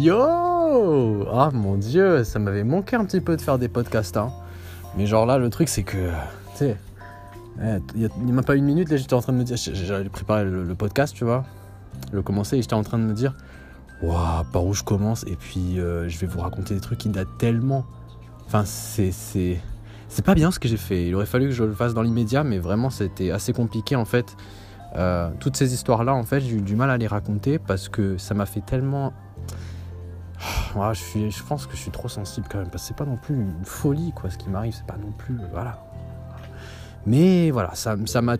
Yo Ah mon dieu, ça m'avait manqué un petit peu de faire des podcasts. Hein. Mais genre là, le truc, c'est que. Tu sais. Il n'y a, même pas une minute, là, j'étais en train de me dire. J'allais préparer le, podcast, tu vois. Le commencer et j'étais en train de me dire. Waouh, par où je commence Et puis, euh, je vais vous raconter des trucs qui datent tellement. Enfin, c'est. C'est pas bien ce que j'ai fait. Il aurait fallu que je le fasse dans l'immédiat, mais vraiment, c'était assez compliqué en fait. Euh, toutes ces histoires-là, en fait, j'ai eu du mal à les raconter parce que ça m'a fait tellement. Je, suis, je pense que je suis trop sensible quand même, parce que c'est pas non plus une folie, quoi, ce qui m'arrive, c'est pas non plus. Voilà. Mais voilà, ça m'a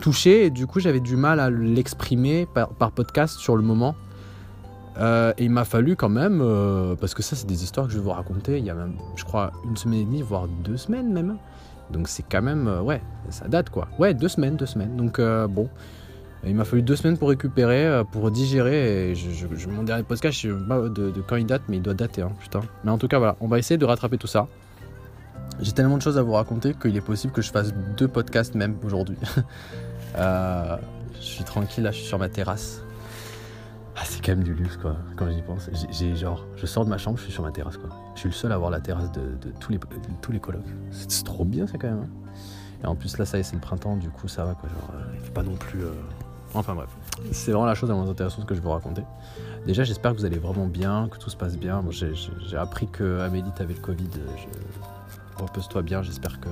touché et du coup, j'avais du mal à l'exprimer par, podcast sur le moment. Euh, et il m'a fallu quand même, euh, parce que ça, c'est des histoires que je vais vous raconter il y a même, je crois, une semaine et demie, voire deux semaines même. Donc c'est quand même, euh, ouais, ça date quoi. Ouais, deux semaines, deux semaines. Donc euh, bon, il m'a fallu deux semaines pour récupérer, euh, pour digérer. Et je, mon dernier podcast, je sais pas de, quand il date, mais il doit dater, hein, putain. Mais en tout cas, voilà, on va essayer de rattraper tout ça. J'ai tellement de choses à vous raconter qu'il est possible que je fasse deux podcasts même aujourd'hui. je suis tranquille, là, je suis sur ma terrasse. Ah, c'est quand même du luxe, quoi, quand j'y pense. J'ai genre, je sors de ma chambre, je suis sur ma terrasse, quoi. Je suis le seul à avoir la terrasse de, tous, les, tous les colocs. C'est trop bien, ça, quand même. Hein. Et en plus, là, ça y est, c'est le printemps, du coup, ça va, quoi. Genre, euh, il fait pas non plus. Euh, enfin, bref. C'est vraiment la chose la moins intéressante que je veux raconter. Déjà, j'espère que vous allez vraiment bien, que tout se passe bien. J'ai appris que Amélie, t'avais le Covid. Repose-toi bien, j'espère que,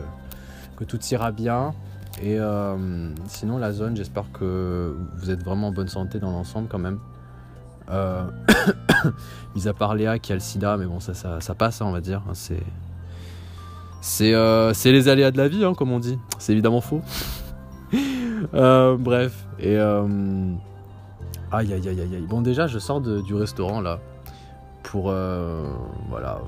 que tout ira bien. Et euh, sinon, la zone, j'espère que vous êtes vraiment en bonne santé dans l'ensemble quand même. Euh, mis à part Léa qui a le sida, mais bon, ça, passe, hein, on va dire. C'est. Euh, c'est les aléas de la vie, hein, comme on dit. C'est évidemment faux. Euh, bref. Et. Aïe, aïe, aïe, aïe, aïe. Bon, déjà, je sors du restaurant là. Pour. voilà.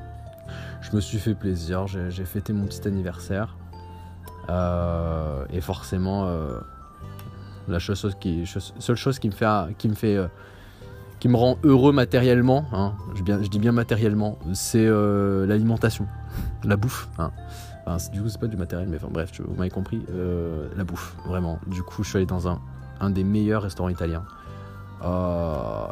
je me suis fait plaisir. J'ai fêté mon petit anniversaire. et forcément la chose qui, seule chose qui me fait, qui me fait, euh, qui me rend heureux matériellement, hein, je, dis bien matériellement, c'est euh, l'alimentation, la bouffe. Hein. Du coup, c'est pas du matériel, mais enfin, bref, vous m'avez compris, euh, la bouffe, vraiment. Du coup, je suis allé dans un, un des meilleurs restaurants italiens.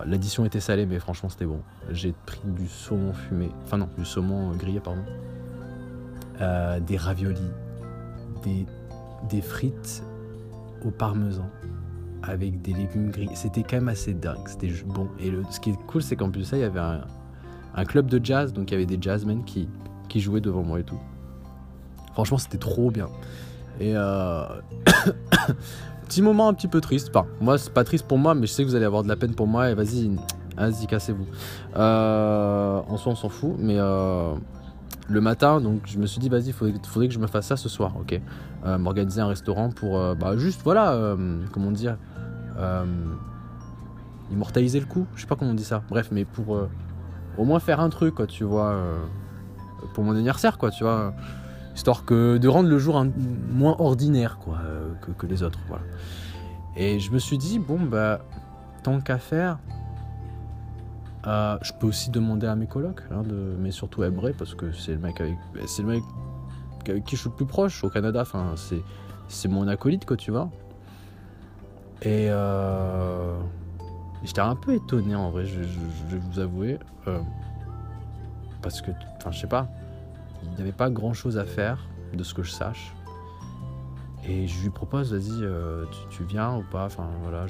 L'addition était salée, mais franchement, c'était bon. J'ai pris du saumon fumé, enfin non, du saumon grillé, pardon. des raviolis, des, des frites au parmesan avec des légumes gris. C'était quand même assez dingue, c'était bon. Et le, ce qui est cool, c'est qu'en plus ça, il y avait un, club de jazz, donc il y avait des jazzmen qui, qui jouaient devant moi et tout. Franchement, c'était trop bien. Et euh... petit moment un petit peu triste. Enfin, moi, c'est pas triste pour moi, mais je sais que vous allez avoir de la peine pour moi. Et vas-y, vas-y, cassez-vous. Euh... En soi, on s'en fout, mais euh le matin, donc je me suis dit, vas-y, il faudrait, que je me fasse ça ce soir, ok M'organiser un restaurant pour, bah, juste, voilà, comment dire, immortaliser le coup, je sais pas comment on dit ça, bref, mais pour au moins faire un truc, quoi, tu vois, pour mon anniversaire, quoi, tu vois, histoire que de rendre le jour moins ordinaire, quoi, que, que, les autres, voilà. Et je me suis dit, bon, bah, tant qu'à faire, euh, je peux aussi demander à mes colocs, hein, mais surtout à Ebré, parce que c'est le mec avec, c'est le mec avec qui je suis le plus proche au Canada. Enfin, c'est, c'est mon acolyte, quoi, tu vois. Et euh, j'étais un peu étonné en vrai, je, vais vous avouer, euh, parce que, enfin, je sais pas, il n'y avait pas grand chose à faire, de ce que je sache. Et je lui propose, vas-y, tu, tu, viens ou pas? Enfin, voilà,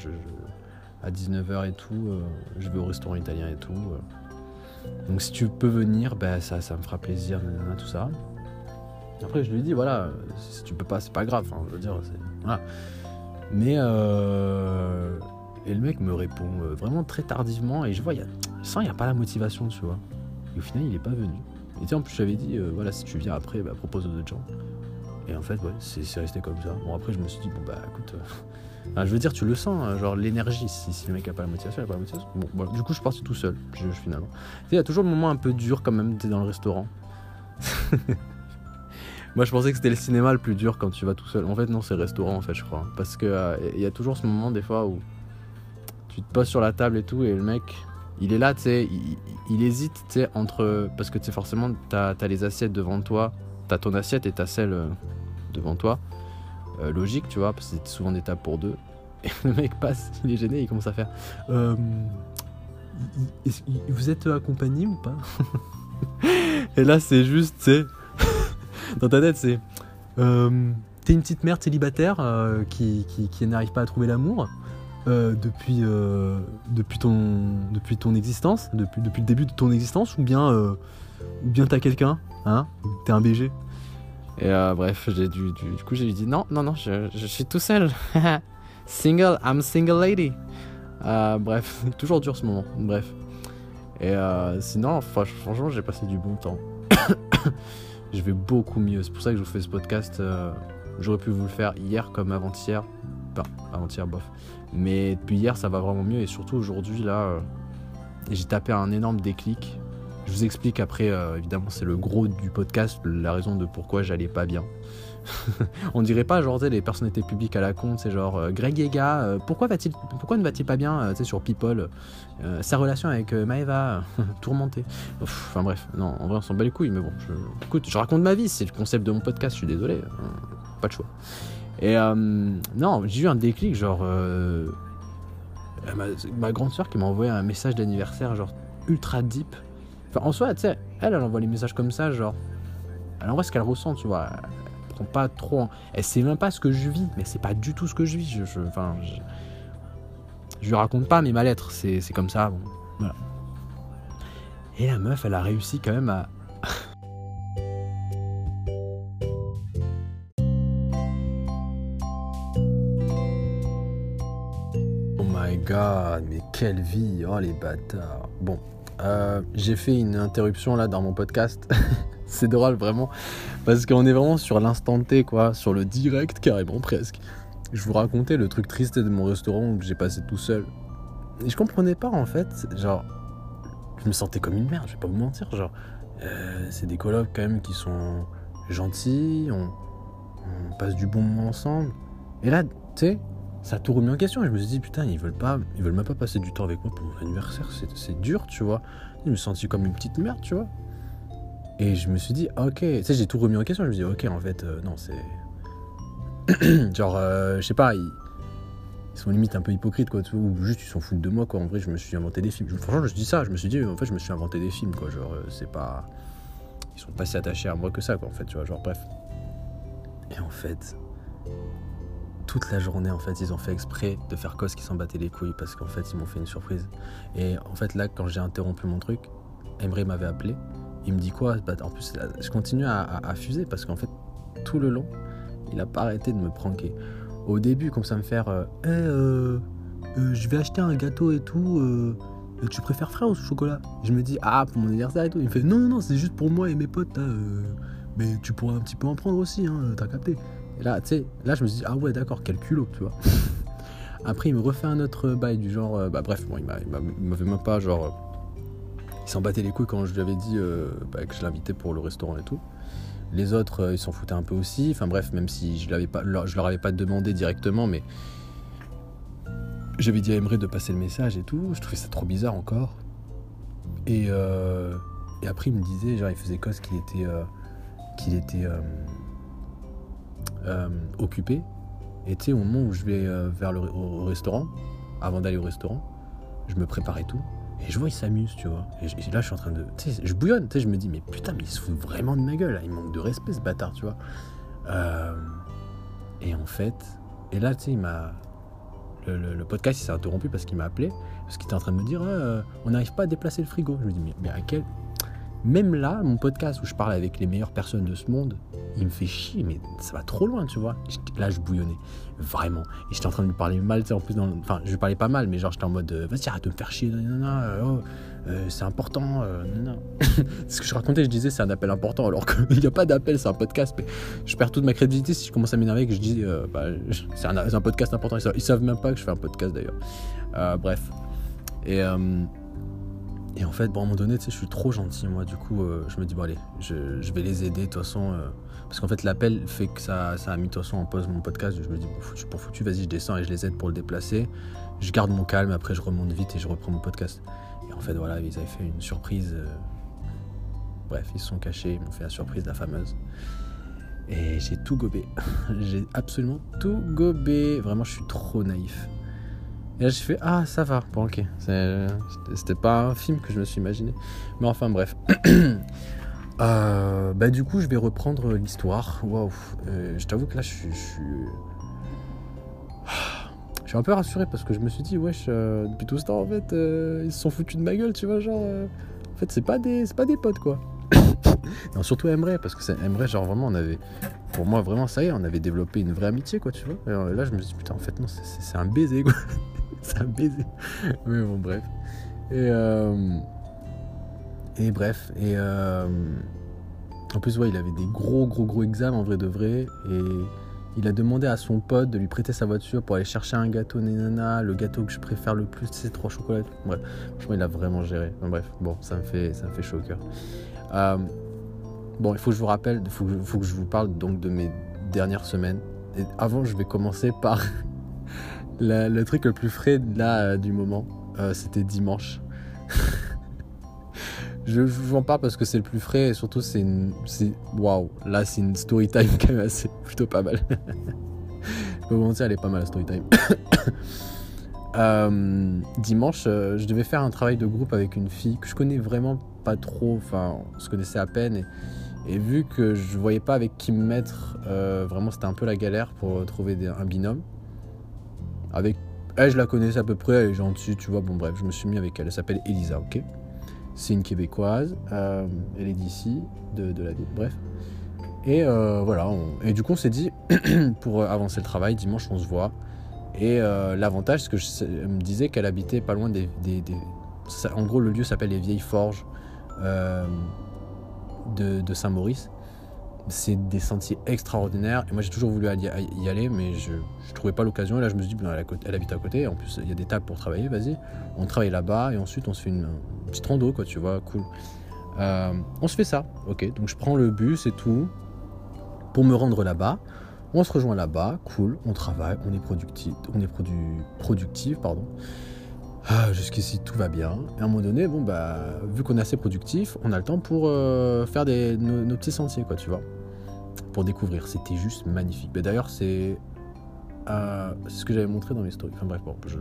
à 19h et tout, euh, je vais au restaurant italien et tout. Euh. Donc si tu peux venir, ben, ça, me fera plaisir, tout ça. Après, je lui dis, voilà, si tu peux pas, c'est pas grave, je veux dire, voilà. Mais, euh, et le mec me répond vraiment très tardivement, et je vois, y a, je sens, il n'y a pas la motivation, tu vois. Et au final, il est pas venu. Et tu en plus, j'avais dit, voilà, si tu viens après, bah, propose aux autres gens. Et en fait, ouais, c'est resté comme ça. Bon, après, je me suis dit, bon, bah écoute, je veux dire, tu le sens, hein, genre l'énergie. Si, le mec a pas la motivation, il a pas la motivation. Bon, du coup, je suis parti tout seul, finalement. Il y a toujours le moment un peu dur quand même, tu dans le restaurant. Moi, je pensais que c'était le cinéma le plus dur quand tu vas tout seul. En fait, non, c'est le restaurant, en fait, je crois. Parce que euh, il y a toujours ce moment, des fois, où tu te poses sur la table et tout, et le mec, il est là, tu sais, il, hésite, tu sais, entre. Parce que, tu sais, forcément, t'as as les assiettes devant toi, t'as ton assiette et t'as celle euh, devant toi. Euh, logique, tu vois, parce que c'est souvent des tables pour deux. Et le mec passe, il est gêné, il commence à faire. Euh, vous êtes accompagné ou pas? Et là, c'est juste, tu sais, dans ta tête, c'est. T'es une petite mère célibataire qui, qui, n'arrive pas à trouver l'amour euh, depuis, euh, depuis, ton, depuis ton existence, depuis, depuis le début de ton existence, ou bien, ou bien t'as quelqu'un, hein T'es un BG. Et bref, j'ai du, du, coup, j'ai dit non, non, non, je, je suis tout seul. single, I'm single lady. bref, toujours dur ce moment, bref. Et sinon, franchement, j'ai passé du bon temps. je vais beaucoup mieux. C'est pour ça que je vous fais ce podcast. J'aurais pu vous le faire hier comme avant-hier. Enfin, avant-hier, bof. Mais depuis hier, ça va vraiment mieux. Et surtout aujourd'hui, là, euh, j'ai tapé un énorme déclic. Je vous explique après, euh, évidemment, c'est le gros du podcast, la raison de pourquoi j'allais pas bien. on dirait pas genre les personnalités publiques à la con, c'est genre euh, Greg Yega, pourquoi va-t-il pourquoi ne va-t-il pas bien sais sur People sa relation avec Maeva tourmentée. Enfin bref, non, en vrai on s'en bat les couilles mais bon, écoute, je raconte ma vie, c'est le concept de mon podcast, je suis désolé pas de choix. Et euh, non, j'ai eu un déclic, genre. Euh, ma, grande soeur qui m'a envoyé un message d'anniversaire, genre ultra deep. Enfin, en soi, tu sais, elle, elle envoie les messages comme ça, genre. Elle envoie ce qu'elle ressent, tu vois. Elle prend pas trop. Elle sait même pas ce que je vis, mais c'est pas du tout ce que je vis. Je, enfin, je, je lui raconte pas mes mal-être, c'est comme ça. Et la meuf, elle a réussi quand même à, god, mais quelle vie, oh les bâtards. Bon, euh, j'ai fait une interruption là dans mon podcast. c'est drôle vraiment, parce qu'on est vraiment sur l'instant T, quoi, sur le direct carrément presque. Je vous racontais le truc triste de mon restaurant que j'ai passé tout seul. Et je comprenais pas en fait, genre, je me sentais comme une merde, je vais pas vous mentir, genre, euh, c'est des colocs quand même qui sont gentils, on, on passe du bon moment ensemble. Et là, tu sais, ça a tout remis en question. Je me suis dit, putain, ils veulent pas, ils veulent même pas passer du temps avec moi pour mon anniversaire. C'est dur, tu vois. Je me suis comme une petite merde, tu vois. Et je me suis dit, ok, tu sais, j'ai tout remis en question. Je me suis dit, ok, en fait, euh, non, c'est. Genre, euh, je sais pas, ils... sont limite un peu hypocrites, quoi, ou juste ils s'en foutent de moi, quoi. En vrai, je me suis inventé des films. Franchement, je dit ça, je me suis dit, en fait, je me suis inventé des films, quoi. Genre, euh, c'est pas. Ils sont pas si attachés à moi que ça, quoi, en fait, tu vois, genre, bref. Et en fait, toute la journée, en fait, ils ont fait exprès de faire cause qu'ils s'en battaient les couilles parce qu'en fait, ils m'ont fait une surprise. Et en fait, là, quand j'ai interrompu mon truc, Emery m'avait appelé. Il me dit quoi? Bah, En plus, je continue à, fuser parce qu'en fait, tout le long, il a pas arrêté de me pranker. Au début, comme ça me faire euh, euh, euh, je vais acheter un gâteau et tout. tu préfères frais ou chocolat? Je me dis ah pour mon anniversaire et tout. Il me fait non non non c'est juste pour moi et mes potes. mais tu pourras un petit peu en prendre aussi. Hein, T'as capté et là, tu sais, là, je me suis dit, ah ouais, d'accord, quel culot, tu vois. Après, il me refait un autre bail du genre, euh, bah bref, bon, il m'avait même pas, genre, euh, il s'en battait les couilles quand je lui avais dit euh, bah, que je l'invitais pour le restaurant et tout. Les autres, ils s'en foutaient un peu aussi. Enfin bref, même si je, l'avais pas, je leur avais pas demandé directement, mais j'avais dit à Emery de passer le message et tout. Je trouvais ça trop bizarre encore. Et, et après, il me disait, genre, il faisait cause qu'il était, qu'il était euh, occupé. Et tu sais, au moment où je vais euh, vers le restaurant, avant d'aller au restaurant, je me prépare et tout. Et je vois, il s'amuse, tu vois. Et, là, je suis en train de. Tu sais, je bouillonne, tu sais, je me dis, mais putain, mais il se fout vraiment de ma gueule, il manque de respect, ce bâtard, tu vois. Euh, et en fait, et là, tu sais, il m'a. Le, podcast il s'est interrompu parce qu'il m'a appelé, parce qu'il était en train de me dire ah, on n'arrive pas à déplacer le frigo. Je me dis mais, mais à quel, même là, mon podcast où je parle avec les meilleures personnes de ce monde, il me fait chier, mais ça va trop loin, tu vois. Là, je bouillonnais, vraiment. Et j'étais en train de lui parler mal, tu sais, en plus, enfin, je lui parlais pas mal, mais genre, j'étais en mode, euh, vas-y, arrête de me faire chier, euh, oh, euh, c'est important, Ce que je racontais, je disais, c'est un appel important, alors qu'il n'y a pas d'appel, c'est un podcast. Mais je perds toute ma crédibilité si je commence à m'énerver et que je dis, bah, c'est un, podcast important. Ils savent, savent, même pas que je fais un podcast d'ailleurs. bref. Et. Et en fait, bon, à un moment donné, tu sais, je suis trop gentil, moi. Du coup, euh, je me dis, bon, allez, je, vais les aider, de toute façon. Euh, parce qu'en fait, l'appel fait que ça, ça a mis, de toute façon, en pause mon podcast. Je me dis, bon, foutu pour foutu, vas-y, je descends et je les aide pour le déplacer. Je garde mon calme, après, je remonte vite et je reprends mon podcast. Et en fait, voilà, ils avaient fait une surprise. Euh, bref, ils se sont cachés, ils m'ont fait la surprise, la fameuse. Et j'ai tout gobé. j'ai absolument tout gobé. Vraiment, je suis trop naïf. Et là, je fais Ah, ça va. Bon, ok. C'était pas un film que je me suis imaginé. Mais enfin, bref. Euh, bah, du coup, je vais reprendre l'histoire. Waouh. Euh, je t'avoue que là, je suis. Je suis... un peu rassuré parce que je me suis dit, wesh, euh, depuis tout ce temps, en fait, ils se sont foutus de ma gueule, tu vois. Genre, en fait, c'est pas, des, pas des potes, quoi. non, surtout Emre, parce que Emre, genre, vraiment, on avait. Pour moi, vraiment, ça y est, on avait développé une vraie amitié, quoi, tu vois. Et là, je me suis dit, putain, en fait, non, c'est un baiser, quoi. un baiser. Mais bon, bref. Et, euh, et bref. Et euh, en plus, il avait des gros, gros, gros examens en vrai de vrai. Et il a demandé à son pote de lui prêter sa voiture pour aller chercher un gâteau nénana. Le gâteau que je préfère le plus, c'est trois chocolats. Bref, franchement, il a vraiment géré. bref, bon, ça me fait, ça me fait chaud au cœur. Euh, bon, il faut que je vous rappelle, il faut, que je vous parle donc de mes dernières semaines. Avant, je vais commencer par le truc le plus frais là euh, du moment, euh, c'était dimanche. je, vous en parle parce que c'est le plus frais et surtout c'est une. Waouh, là c'est une story time quand même assez plutôt pas mal. je peux vous mentir, elle est pas mal la story time. Euh, dimanche, je devais faire un travail de groupe avec une fille que je connais vraiment pas trop, enfin on se connaissait à peine et, vu que je voyais pas avec qui me mettre, vraiment c'était un peu la galère pour trouver un binôme. Avec elle, je la connaissais à peu près, elle est gentille, tu vois. Bon, bref, je me suis mis avec elle. Elle s'appelle Elisa, ok? C'est une québécoise. Euh, elle est d'ici, de, la ville, bref. Et euh, voilà. Et du coup, on s'est dit, pour avancer le travail, dimanche, on se voit. Et euh, l'avantage, c'est que je me disais qu'elle habitait pas loin des. en gros, le lieu s'appelle les Vieilles Forges de Saint-Maurice c'est des sentiers extraordinaires. Et moi, j'ai toujours voulu y aller, mais je ne trouvais pas l'occasion. Et là, je me suis dit, elle, habite à côté. En plus, il y a des tables pour travailler, vas-y. On travaille là-bas et ensuite, on se fait une, petite rando, quoi, tu vois, cool. Euh, on se fait ça, ok. Donc, je prends le bus et tout pour me rendre là-bas. On se rejoint là-bas, cool, on travaille, on est productif, on est produ productif, pardon. Ah, jusqu'ici tout va bien. Et à un moment donné, bon bah, vu qu'on est assez productif, on a le temps pour euh, faire des, nos, petits sentiers, quoi, tu vois, pour découvrir. C'était juste magnifique. Mais d'ailleurs, c'est euh, ce que j'avais montré dans mes stories. Enfin bref, bon, je...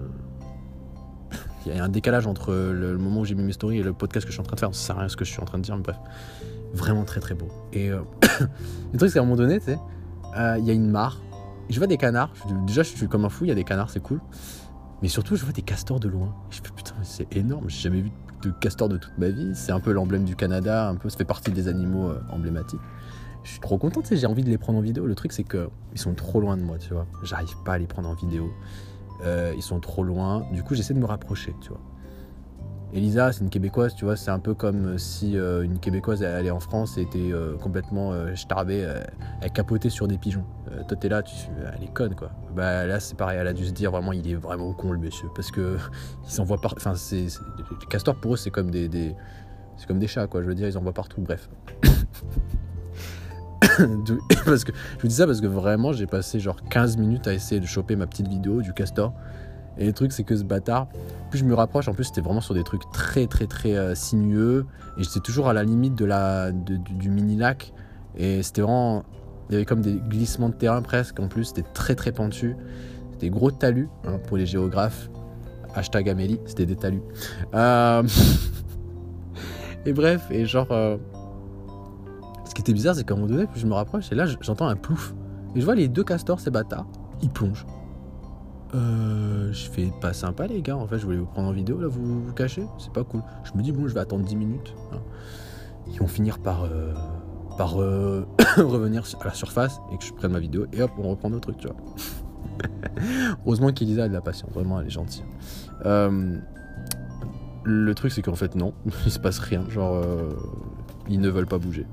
il y a un décalage entre le, moment où j'ai mis mes stories et le podcast que je suis en train de faire. Ça sert à rien ce que je suis en train de dire, mais bref, vraiment très très beau. Et euh... le truc, c'est qu'à un moment donné, tu sais, il y a une mare. Je vois des canards. déjà, je suis comme un fou. Il y a des canards, c'est cool. Mais surtout, je vois des castors de loin. je fais putain, c'est énorme. J'ai jamais vu de castors de toute ma vie. C'est un peu l'emblème du Canada. Un peu, ça fait partie des animaux euh, emblématiques. Je suis trop content, j'ai envie de les prendre en vidéo. Le truc, c'est que ils sont trop loin de moi, tu vois. J'arrive pas à les prendre en vidéo. Euh, ils sont trop loin. Du coup, j'essaie de me rapprocher, tu vois. Elisa, c'est une Québécoise, tu vois, c'est un peu comme si euh, une Québécoise allait en France et était euh, complètement euh, starbée, elle capotait sur des pigeons. toi, t'es là, tu, elle est conne, quoi. Bah là, c'est pareil, elle a dû se dire vraiment, il est vraiment con, le monsieur, parce que ils s'envoient par... Enfin, c'est, les castors, pour eux, c'est comme des, des... c'est comme des chats, quoi. Je veux dire, ils en voient partout, bref. parce que je vous dis ça parce que vraiment, j'ai passé genre 15 minutes à essayer de choper ma petite vidéo du castor. Et le truc, c'est que ce bâtard, plus je me rapproche, en plus, c'était vraiment sur des trucs très, très, très euh, sinueux. Et j'étais toujours à la limite de la, du, mini-lac. Et c'était vraiment. Il y avait comme des glissements de terrain presque. En plus, c'était très, très pentu. C'était gros talus hein, pour les géographes. Hashtag Amélie, c'était des talus. Euh, et bref, et genre. Euh, ce qui était bizarre, c'est qu'à un moment donné, plus je me rapproche, et là, j'entends un plouf. Et je vois les deux castors, ces bâtards, ils plongent. Euh, je fais pas sympa les gars, en fait je voulais vous prendre en vidéo, là vous vous cachez, c'est pas cool. Je me dis bon je vais attendre 10 minutes. Hein. Ils vont finir par, euh, par euh, revenir à la surface et que je prenne ma vidéo et hop on reprend notre truc tu vois. Heureusement qu'Elisa a de la patience, vraiment elle est gentille. Euh, le truc c'est qu'en fait non, il se passe rien, genre ils ne veulent pas bouger.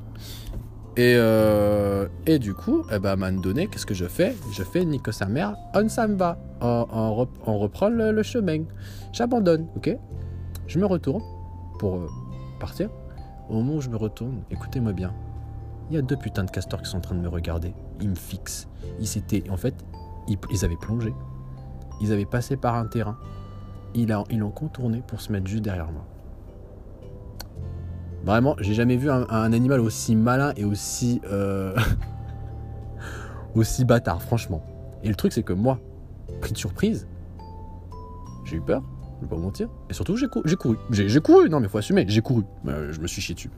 Et, euh, et du coup, eh ben, à un moment donné, qu'est-ce que je fais? Je fais Nico sa mère, on s'en va, on, reprend le, chemin. J'abandonne, ok? Je me retourne pour euh, partir. Au moment où je me retourne, écoutez-moi bien, il y a deux putains de castors qui sont en train de me regarder. Ils me fixent. Ils s'étaient, en fait, ils, ils, avaient plongé. Ils avaient passé par un terrain. Ils l'ont contourné pour se mettre juste derrière moi. Vraiment, j'ai jamais vu un, animal aussi malin et aussi. Euh, aussi bâtard, franchement. Et le truc, c'est que moi, pris de surprise, J'ai eu peur, je vais pas vous mentir. Et surtout, j'ai cou- j'ai couru. J'ai couru, non mais faut assumer, j'ai couru. Euh, je me suis chié dessus.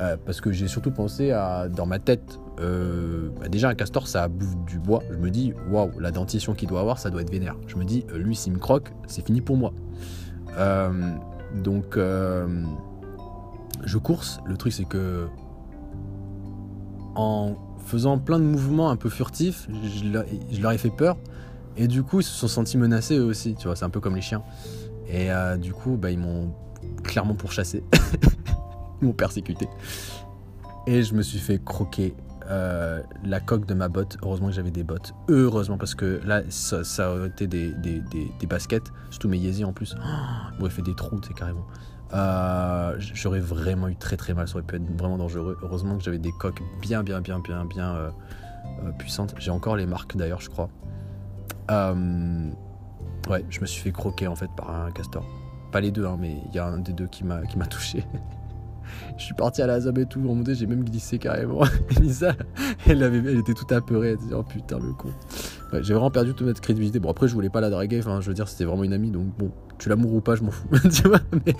Euh, parce que j'ai surtout pensé à, dans ma tête, euh, bah déjà un castor ça bouffe du bois. Je me dis, waouh, la dentition qu'il doit avoir, ça doit être vénère. Je me dis, lui s'il me croque, c'est fini pour moi. Donc, je course. Le truc c'est que en faisant plein de mouvements un peu furtifs, je leur, ai fait peur. Et du coup, ils se sont sentis menacés eux aussi. Tu vois, c'est un peu comme les chiens. Et euh, du coup, bah, ils m'ont clairement pourchassé. ils m'ont persécuté. Et je me suis fait croquer euh, la coque de ma botte. Heureusement que j'avais des bottes. Heureusement, parce que là, ça, aurait été des, des, des, des baskets. Surtout mes Yeezy en plus. Oh, ils m'auraient fait des trous, sais, carrément. Euh, J'aurais vraiment eu très très mal. Ça aurait pu être vraiment dangereux. Heureusement que j'avais des coques bien, bien, bien, bien, bien euh, euh, puissantes. J'ai encore les marques d'ailleurs, je crois. Ouais, je me suis fait croquer en fait par un castor. Pas les deux, hein, mais il y a un des deux qui m'a touché. Je suis parti à la zob et tout, j'ai même glissé carrément. Et Lisa, elle, avait, elle était toute apeurée, elle disait oh putain le con. J'ai vraiment perdu toute notre crédibilité. Bon après je voulais pas la draguer, enfin je veux dire c'était vraiment une amie, donc bon, tu l'amour ou pas, je m'en fous. tu vois, mais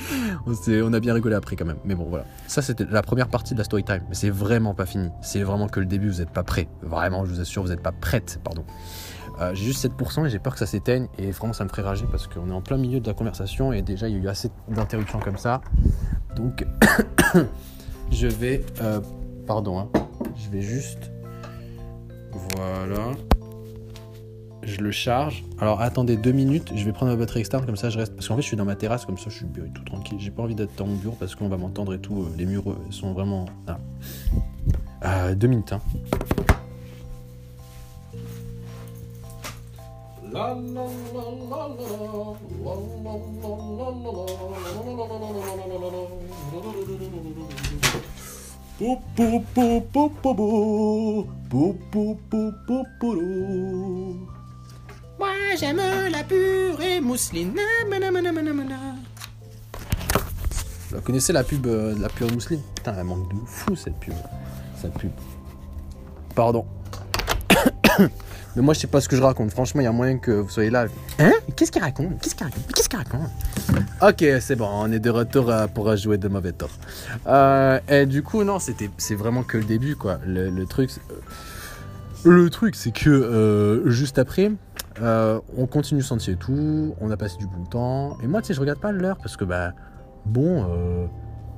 on, a bien rigolé après quand même. Mais bon voilà, ça c'était la première partie de la story time, mais c'est vraiment pas fini. C'est vraiment que le début, vous êtes pas prêts. Vraiment, je vous assure, vous êtes pas prête, pardon. Euh, j'ai juste 7% et j'ai peur que ça s'éteigne et vraiment ça me ferait rager parce qu'on est en plein milieu de la conversation et déjà il y a eu assez d'interruptions comme ça. Donc je vais... euh, pardon, hein, je vais juste... Voilà. Je le charge. Alors attendez deux minutes, je vais prendre ma batterie externe comme ça je reste. Parce qu'en fait je suis dans ma terrasse comme ça je suis tout tranquille. J'ai pas envie d'être dans mon bureau parce qu'on va m'entendre et tout. euh, Les murs sont vraiment... Ah. Deux minutes hein. Moi j'aime la purée mousseline. Vous connaissez la pub euh, la pure mousseline Putain, elle manque de fou cette pub. Cette pub. Pardon. Mais moi, je sais pas ce que je raconte. Franchement, il y a moyen que vous soyez là. Hein? Qu'est-ce qu'il raconte? Qu'est-ce qu'il raconte? Qu'est-ce qu'il raconte? Ok, c'est bon, on est de retour euh, pour jouer de mauvais tours. Euh, et du coup, non, c'était, c'est vraiment que le début, quoi. Le, truc, c'est- le truc, c'est que euh, juste après, euh, on continue le sentier tout. On a passé du bon temps. Et moi, tu sais, je regarde pas l'heure parce que bah bon, euh,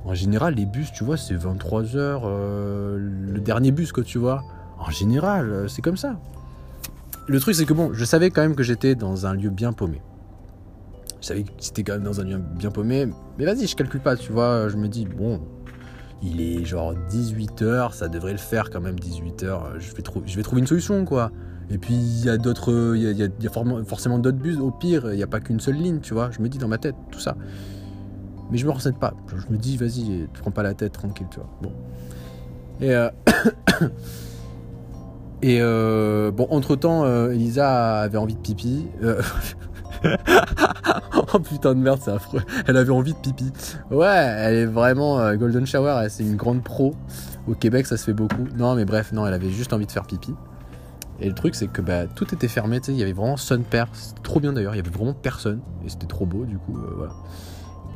en général, les bus, tu vois, c'est 23h, le dernier bus, quoi, tu vois. En général, euh, c'est comme ça. Le truc, c'est que bon, je savais quand même que j'étais dans un lieu bien paumé. Je savais que j'étais quand même dans un lieu bien paumé, mais vas-y, je calcule pas, tu vois. Je me dis, bon, il est genre 18h, ça devrait le faire quand même, 18h. Je vais, je vais trouver une solution, quoi. Et puis, il y a d'autres, il y a, forcément d'autres bus, au pire, il n'y a pas qu'une seule ligne, tu vois. Je me dis dans ma tête, tout ça. Mais je me renseigne pas. Je, me dis, vas-y, prends pas la tête, tranquille, tu vois. Bon. Et, euh, et euh, bon, entre temps, Elisa avait envie de pipi. Euh, oh putain de merde, c'est affreux. Elle avait envie de pipi. Ouais, elle est vraiment euh, Golden Shower, c'est une grande pro. Au Québec, ça se fait beaucoup. Non, mais bref, non, elle avait juste envie de faire pipi. Et le truc, c'est que bah, tout était fermé, tu sais, il y avait vraiment son père. C'était trop bien d'ailleurs, il y avait vraiment personne. Et c'était trop beau, du coup, euh, voilà.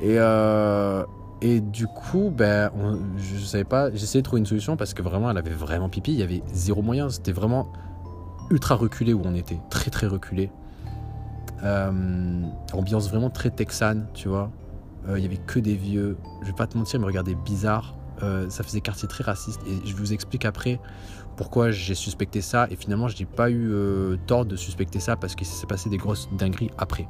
Et, euh, et du coup, ben, on- je savais pas, j'essayais de trouver une solution parce que vraiment, elle avait vraiment pipi. Il y avait zéro moyen. C'était vraiment ultra reculé où on était, très très reculé. Euh, ambiance vraiment très texane, tu vois. Euh, Il y avait que des vieux. Je vais pas te mentir, ils me regardaient bizarre. Euh, ça faisait quartier très raciste. Et je vous explique après pourquoi j'ai suspecté ça. Et finalement, je n'ai pas eu euh, tort de suspecter ça parce qu'il s'est passé des grosses dingueries après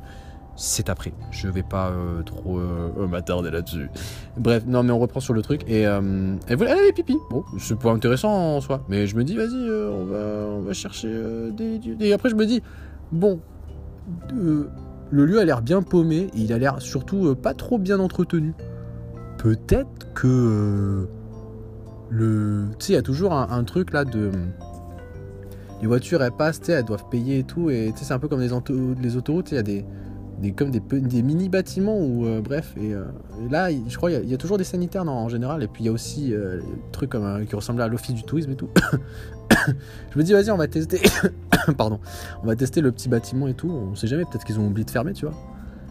c'est après. Je vais pas euh, trop euh, m'attarder là-dessus. Bref, non, mais on reprend sur le truc. Et euh, elle voulait elle avait pipi. Bon, c'est pas intéressant en soi. Mais je me dis, vas-y, euh, on, va, on va chercher des, des- Et après, je me dis, bon, le lieu a l'air bien paumé. Et il a l'air surtout pas trop bien entretenu. Peut-être que. le. Tu sais, il y a toujours un, un truc là de. Les voitures, elles passent, elles doivent payer et tout. Et tu sais, c'est un peu comme les, les autoroutes, il y a des des, comme des, pe- des mini bâtiments ou euh, bref et, euh, là je crois il y a- toujours des sanitaires en général et puis il y a aussi euh, des trucs comme qui ressemblent à l'office du tourisme et tout je me dis vas-y on va tester pardon on va tester le petit bâtiment et tout on sait jamais peut-être qu'ils ont oublié de fermer tu vois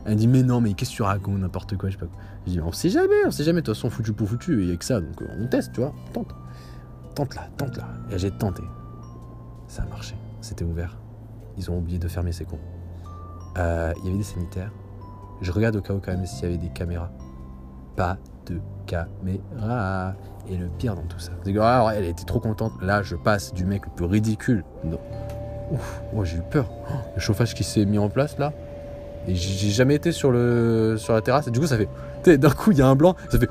Elle me dit, mais non, mais qu'est-ce que tu racontes, n'importe quoi, je sais pas. Je dis, on sait jamais, on sait jamais, de toute façon, foutu pour foutu, il y a que ça, donc on teste, tu vois, tente. Tente là, tente là. Et j'ai tenté. Ça a marché, c'était ouvert. Ils ont oublié de fermer ces cons. Euh, Il y avait des sanitaires. Je regarde au cas où quand même s'il y avait des caméras. Pas de caméra. Et le pire dans tout ça, c'est alors, elle était trop contente. Là, je passe du mec le plus ridicule. Non. Ouf, oh, j'ai eu peur. Oh, le chauffage qui s'est mis en place là. Et j'ai jamais été sur, le, sur la terrasse. Et du coup, ça fait. D'un coup, il y a un blanc. Ça fait.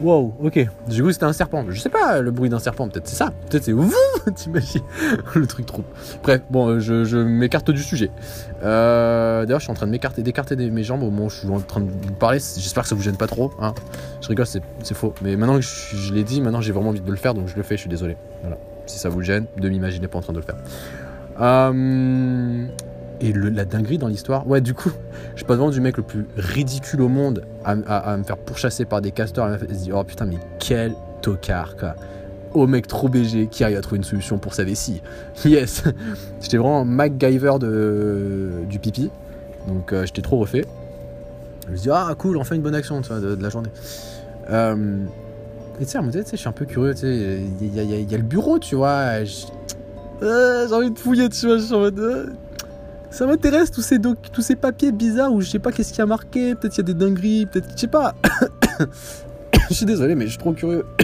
Wow, ok. Du coup, c'était un serpent. Je sais pas le bruit d'un serpent. Peut-être c'est ça. Peut-être c'est. Ouh T'imagines Le truc trop. Bref, bon, euh, je, m'écarte du sujet. Euh, D'ailleurs, je suis en train de m'écarter, d'écarter mes jambes au moment je suis en train de vous parler. J'espère que ça vous gêne pas trop. Hein. Je rigole, c'est faux. Mais maintenant que je, l'ai dit, maintenant j'ai vraiment envie de le faire, donc je le fais. Je suis désolé. Voilà. Si ça vous gêne, ne m'imaginez pas en train de le faire. Euh, et le- la dinguerie dans l'histoire, ouais, du coup, je passe devant du mec le plus ridicule au monde à, me faire pourchasser par des castors. Et se dit, oh putain, mais quel tocard, quoi. Au mec trop BG qui arrive à trouver une solution pour sa vessie. Yes J'étais vraiment MacGyver de, du pipi. Donc euh, j'étais trop refait. Je me dis, ah cool, enfin une bonne action de, la journée. Euh, et tu sais, je suis un peu curieux, il y, a- le bureau, tu vois. euh, J'ai envie de fouiller, tu vois, je suis en mode. Ça m'intéresse tous ces, doc- tous ces papiers bizarres où je sais pas qu'est-ce qu'il y a marqué, peut-être il y a des dingueries, peut-être. Je sais pas. je suis désolé, mais je suis trop curieux.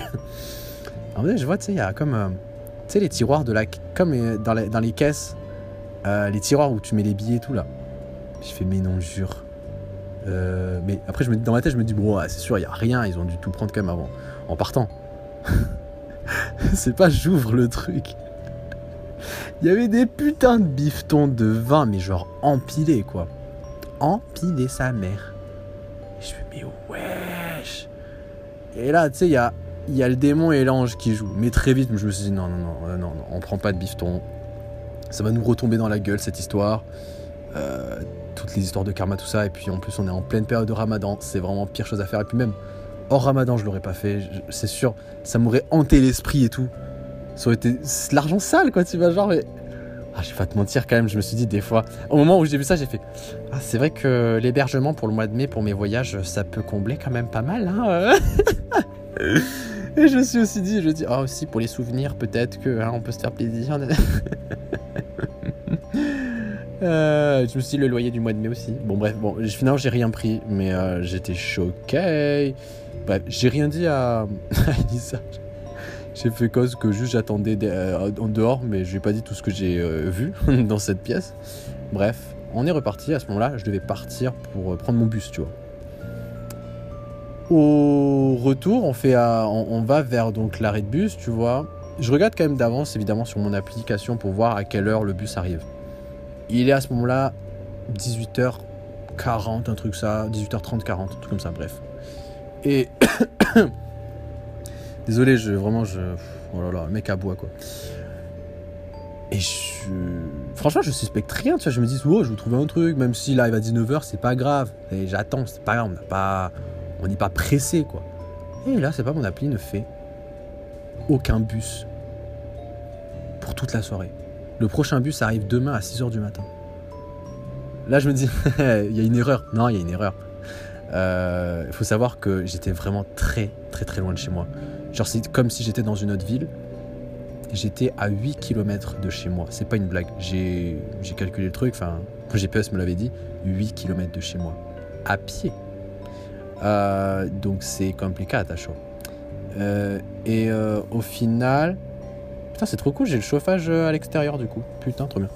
En vrai, je vois, tu sais, il y a comme. euh, tu sais, les tiroirs de la. Comme dans, les- dans les caisses, euh, les tiroirs où tu mets les billets et tout là. Je fais, mais non, jure. Euh, mais après, je me, dans ma tête, je me dis, bon, ouais, c'est sûr, il n'y a rien, ils ont dû tout prendre quand même avant, en partant. c'est pas j'ouvre le truc. Il y avait des putains de bifetons de vin, mais genre empilés quoi. Empilés sa mère. Et je fais, mais wesh. Et là, tu sais, il y a, le démon et l'ange qui jouent. Mais très vite, je me suis dit, non, non, non, non, non, non, on prend pas de bifton. Ça va nous retomber dans la gueule cette histoire. Euh, toutes les histoires de karma, tout ça. Et puis en plus, on est en pleine période de ramadan. C'est vraiment pire chose à faire. Et puis même, hors ramadan, je l'aurais pas fait. C'est sûr, ça m'aurait hanté l'esprit et tout. Ça aurait été l'argent sale, quoi. Tu vas genre, mais. Ah, je vais pas te mentir quand même, je me suis dit des fois. Au moment où j'ai vu ça, j'ai fait. Ah, c'est vrai que l'hébergement pour le mois de mai, pour mes voyages, ça peut combler quand même pas mal, hein. euh. Et je me suis aussi dit, je dis, ah aussi pour les souvenirs, peut-être que hein, on peut se faire plaisir. Euh, je me suis dit le loyer du mois de mai aussi. Bon bref, bon, finalement j'ai rien pris, mais euh, j'étais choqué. Bref, j'ai rien dit à, à Elisa. J'ai fait cause que juste j'attendais euh, en dehors, mais je lui ai pas dit tout ce que j'ai euh, vu dans cette pièce. Bref, on est reparti. À ce moment-là, je devais partir pour euh, prendre mon bus, tu vois. Au retour, on, fait, euh, on va vers donc l'arrêt de bus, tu vois. Je regarde quand même d'avance, évidemment, sur mon application pour voir à quelle heure le bus arrive. Il est à ce moment-là 18h40, un truc ça, 18h30, 40, un truc comme ça, bref. Et. Désolé, je, vraiment, je. Oh là là, le mec à bois, quoi. Et je. Franchement, je suspecte rien, tu vois. Je me dis, oh, je vais trouver un truc, même s'il arrive à 19h, c'est pas grave. Et j'attends, c'est pas grave, on n'a pas. On n'est pas pressé, quoi. Et là, c'est pas mon appli ne fait aucun bus pour toute la soirée. Le prochain bus arrive demain à 6h du matin. Là, je me dis, il y a une erreur. Non, il y a une erreur. Euh, Il faut savoir que j'étais vraiment très, très, très loin de chez moi. Genre, c'est comme si j'étais dans une autre ville. J'étais à 8 km de chez moi. C'est pas une blague. J'ai calculé le truc. Enfin, mon GPS me l'avait dit. 8 km de chez moi. À pied. Euh, donc, c'est compliqué chaud. Euh, et euh, au final, Putain, c'est trop cool, j'ai le chauffage euh, à l'extérieur du coup. Putain, trop bien.